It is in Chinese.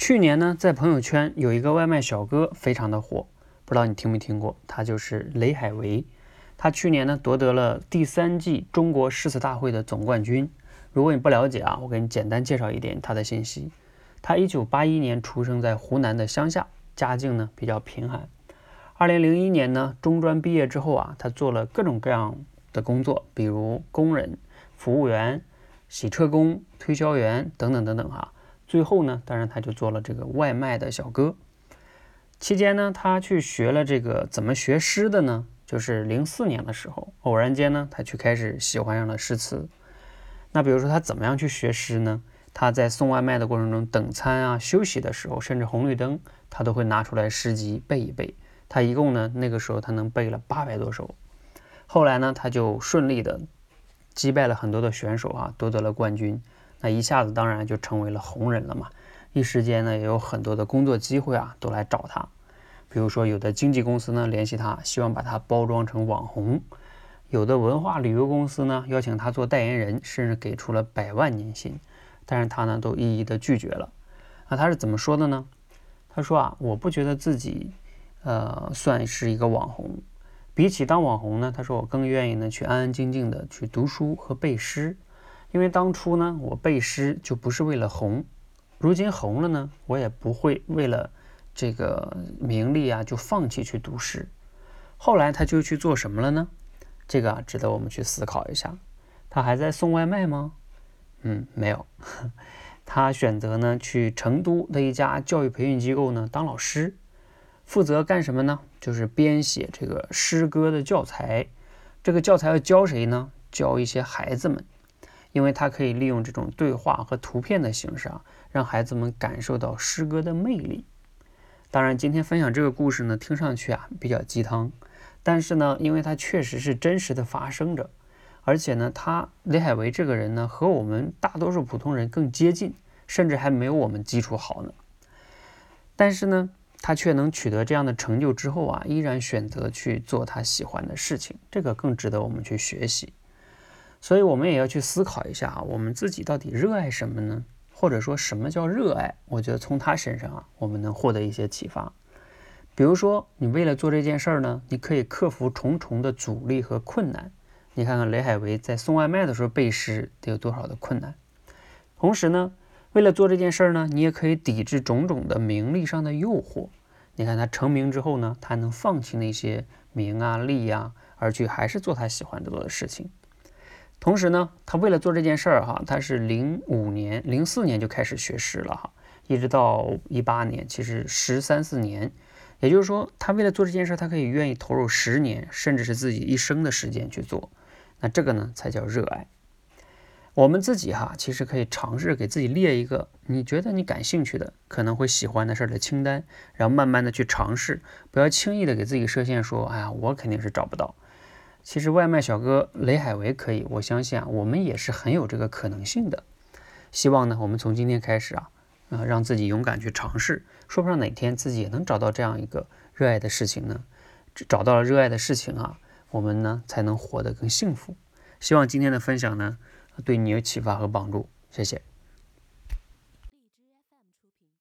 去年呢，在朋友圈有一个外卖小哥非常的火，不知道你听没听过？他就是雷海为。他去年呢夺得了第三季中国诗词大会的总冠军。如果你不了解啊，我给你简单介绍一点他的信息。他一九八一年出生在湖南的乡下，家境呢比较贫寒。二零零一年呢，中专毕业之后啊，他做了各种各样的工作，比如工人、服务员、洗车工、推销员等等等等哈。最后呢，当然他就做了这个外卖的小哥。期间呢，他去学了这个怎么学诗的呢？就是零四年的时候，偶然间呢，他去开始喜欢上了诗词。那比如说他怎么样去学诗呢？他在送外卖的过程中，等餐啊、休息的时候，甚至红绿灯，他都会拿出来诗集背一背。他一共呢，那个时候他能背了八百多首。后来呢，他就顺利的击败了很多的选手啊，夺得了冠军。那一下子当然就成为了红人了嘛，一时间呢也有很多的工作机会啊都来找他，比如说有的经纪公司呢联系他，希望把他包装成网红，有的文化旅游公司呢邀请他做代言人，甚至给出了百万年薪，但是他呢都一一的拒绝了。那他是怎么说的呢？他说啊，我不觉得自己呃算是一个网红，比起当网红呢，他说我更愿意呢去安安静静的去读书和背诗。因为当初呢，我背诗就不是为了红，如今红了呢，我也不会为了这个名利啊就放弃去读诗。后来他就去做什么了呢？这个啊值得我们去思考一下。他还在送外卖吗？嗯，没有。他选择呢去成都的一家教育培训机构呢当老师，负责干什么呢？就是编写这个诗歌的教材。这个教材要教谁呢？教一些孩子们。因为它可以利用这种对话和图片的形式啊，让孩子们感受到诗歌的魅力。当然，今天分享这个故事呢，听上去啊比较鸡汤，但是呢，因为它确实是真实的发生着，而且呢，他雷海为这个人呢，和我们大多数普通人更接近，甚至还没有我们基础好呢。但是呢，他却能取得这样的成就之后啊，依然选择去做他喜欢的事情，这个更值得我们去学习。所以，我们也要去思考一下啊，我们自己到底热爱什么呢？或者说什么叫热爱？我觉得从他身上啊，我们能获得一些启发。比如说，你为了做这件事儿呢，你可以克服重重的阻力和困难。你看看雷海为在送外卖的时候背诗得有多少的困难。同时呢，为了做这件事儿呢，你也可以抵制种种的名利上的诱惑。你看他成名之后呢，他能放弃那些名啊利呀，而去还是做他喜欢做的事情。同时呢，他为了做这件事儿哈，他是零五年、零四年就开始学诗了哈，一直到一八年，其实十三四年。也就是说，他为了做这件事儿，他可以愿意投入十年，甚至是自己一生的时间去做。那这个呢，才叫热爱。我们自己哈，其实可以尝试给自己列一个你觉得你感兴趣的、可能会喜欢的事儿的清单，然后慢慢的去尝试，不要轻易的给自己设限，说，哎呀，我肯定是找不到。其实外卖小哥雷海为可以，我相信啊，我们也是很有这个可能性的。希望呢，我们从今天开始啊，啊，让自己勇敢去尝试，说不上哪天自己也能找到这样一个热爱的事情呢。找到了热爱的事情啊，我们呢才能活得更幸福。希望今天的分享呢，对你有启发和帮助。谢谢。